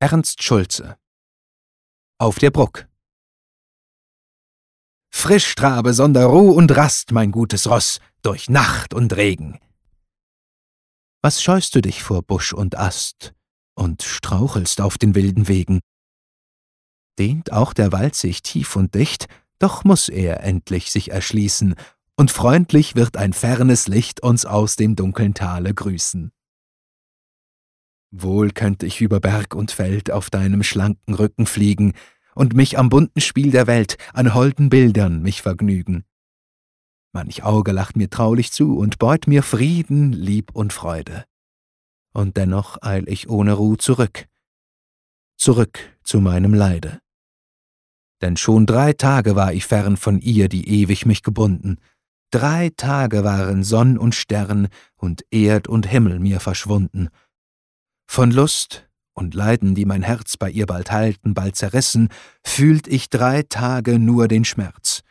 Ernst Schulze Auf der Bruck Frisch trabe sonder Ruh und Rast, mein gutes Ross, durch Nacht und Regen. Was scheust du dich vor Busch und Ast und strauchelst auf den wilden Wegen? Dehnt auch der Wald sich tief und dicht, doch muss er endlich sich erschließen, und freundlich wird ein fernes Licht uns aus dem dunklen Tale grüßen. Wohl könnt ich über Berg und Feld auf deinem schlanken Rücken fliegen und mich am bunten Spiel der Welt an holden Bildern mich vergnügen. Manch Auge lacht mir traulich zu und beut mir Frieden, Lieb und Freude. Und dennoch eil ich ohne Ruh zurück, zurück zu meinem Leide. Denn schon drei Tage war ich fern von ihr, die ewig mich gebunden. Drei Tage waren Sonn und Stern und Erd und Himmel mir verschwunden. Von Lust und Leiden, die mein Herz bei ihr bald halten, bald zerrissen, fühlt ich drei Tage nur den Schmerz.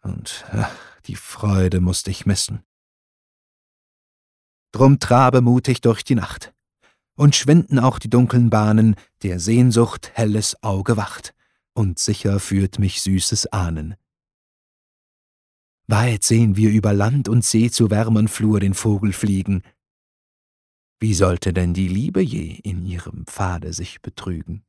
Und ach, die Freude musst ich missen. Drum trabe mutig durch die Nacht, und schwinden auch die dunklen Bahnen, der Sehnsucht helles Auge wacht, und sicher führt mich süßes Ahnen. Weit sehen wir über Land und See zu wärmern Flur den Vogel fliegen, wie sollte denn die Liebe je in ihrem Pfade sich betrügen?